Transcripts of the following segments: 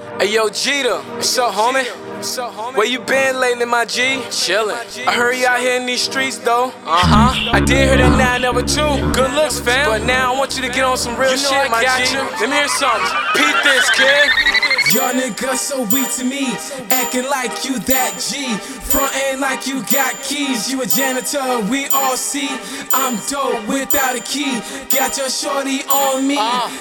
Hey yo, Geda, what's up, homie? Where you been lately, my G? Chillin'. I heard you out here in these streets, though. Uh huh. I did hear that now number two. Good looks, fam. But now I want you to get on some real You know shit, I my got G. you. Let me hear something. Peep this, kid. Y'all niggas so weak to me, acting like you that G, frontin' like you got keys. You a janitor, we all see. I'm dope without a key. Got your shorty on me.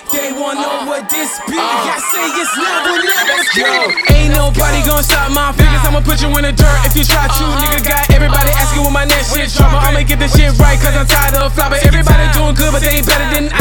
they wanna know what this be. I say it's never, never Yo, go. ain't nobody gonna stop my fingers. I'ma put you in the dirt if you try to. Nigga got everybody asking when my next shit drop. I'ma get this shit right, cause I'm tired of flopping. Everybody doing good, but they ain't better than I.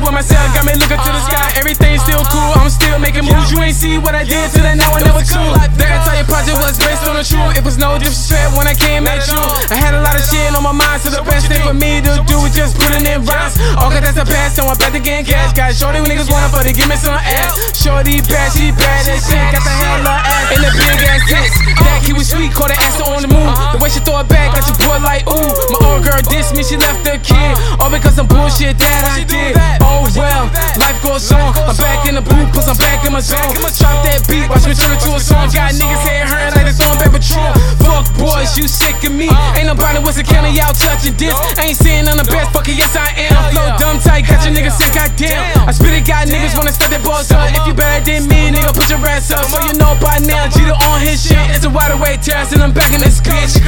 Got me pissed up with myself, got me looking to the sky. Everything's still cool, I'm still making moves. You ain't see what I did till now I never cool. That entire project was based on the truth. It was no disrespect when I came at you. I had a lot of shit on my mind, so the best thing for me to do is just put it in rhymes. All cause that's the past, so I'm back to getting cash. Got shorty when niggas wanna for to give me some ass. Shorty bad, she bad as shit. Got the hella ass in the big ass tits. That kid was sweet, call the ass on the move. The way she throw it back, got your boy like ooh. My old girl dissed me, she left the kid. All because some bullshit that I did. My zone. Drop that beat, watch me turn it to a song. Got niggas head hurting like they throwing back patrol. Fuck boys, you sick of me. Ain't nobody with a county out touching this. Ain't saying I'm the best, fuck it, yes I am. Flow dumb tight, got your niggas sick, goddamn. I spit it, got niggas wanna start their balls up. If you better than me, nigga, put your ass up. So you know by now, Geda on his shit. It's a wide awake terrace, and I'm back in this bitch.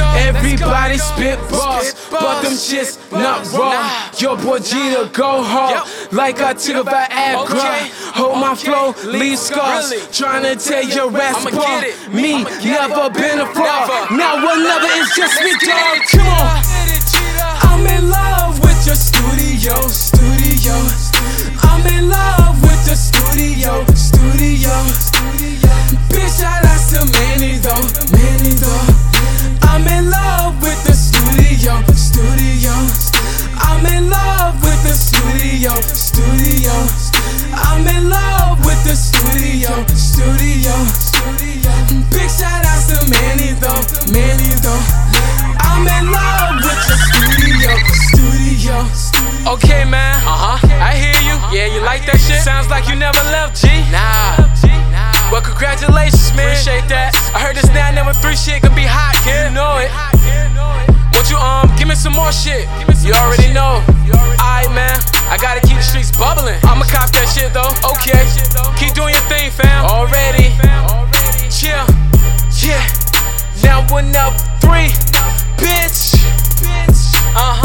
Everybody spit bars, but them shits not raw. Your boy Geda go hard, like I took a Viagra. Hold my flow, leave scars. Tryna tell your ass apart. Me, never been a fraud. Now another is just me, dog. Come on. The studio, studio. I'm in love with the studio, studio. Studio. Big shout out to Manny though, Manny though. I'm in love with the studio, studio. Okay, man. Uh huh. I hear you. Yeah, you like that shit? Sounds like you never left, G. Nah. Well, congratulations, man. Appreciate that. I heard this now number three shit could be hot, kid. You know it. Won't you um give me some more shit? You already know. Bubbling. I'ma cop that shit though. Okay. Keep doing your thing, fam. Already. Chill. Yeah. Now one up three, bitch. Uh huh.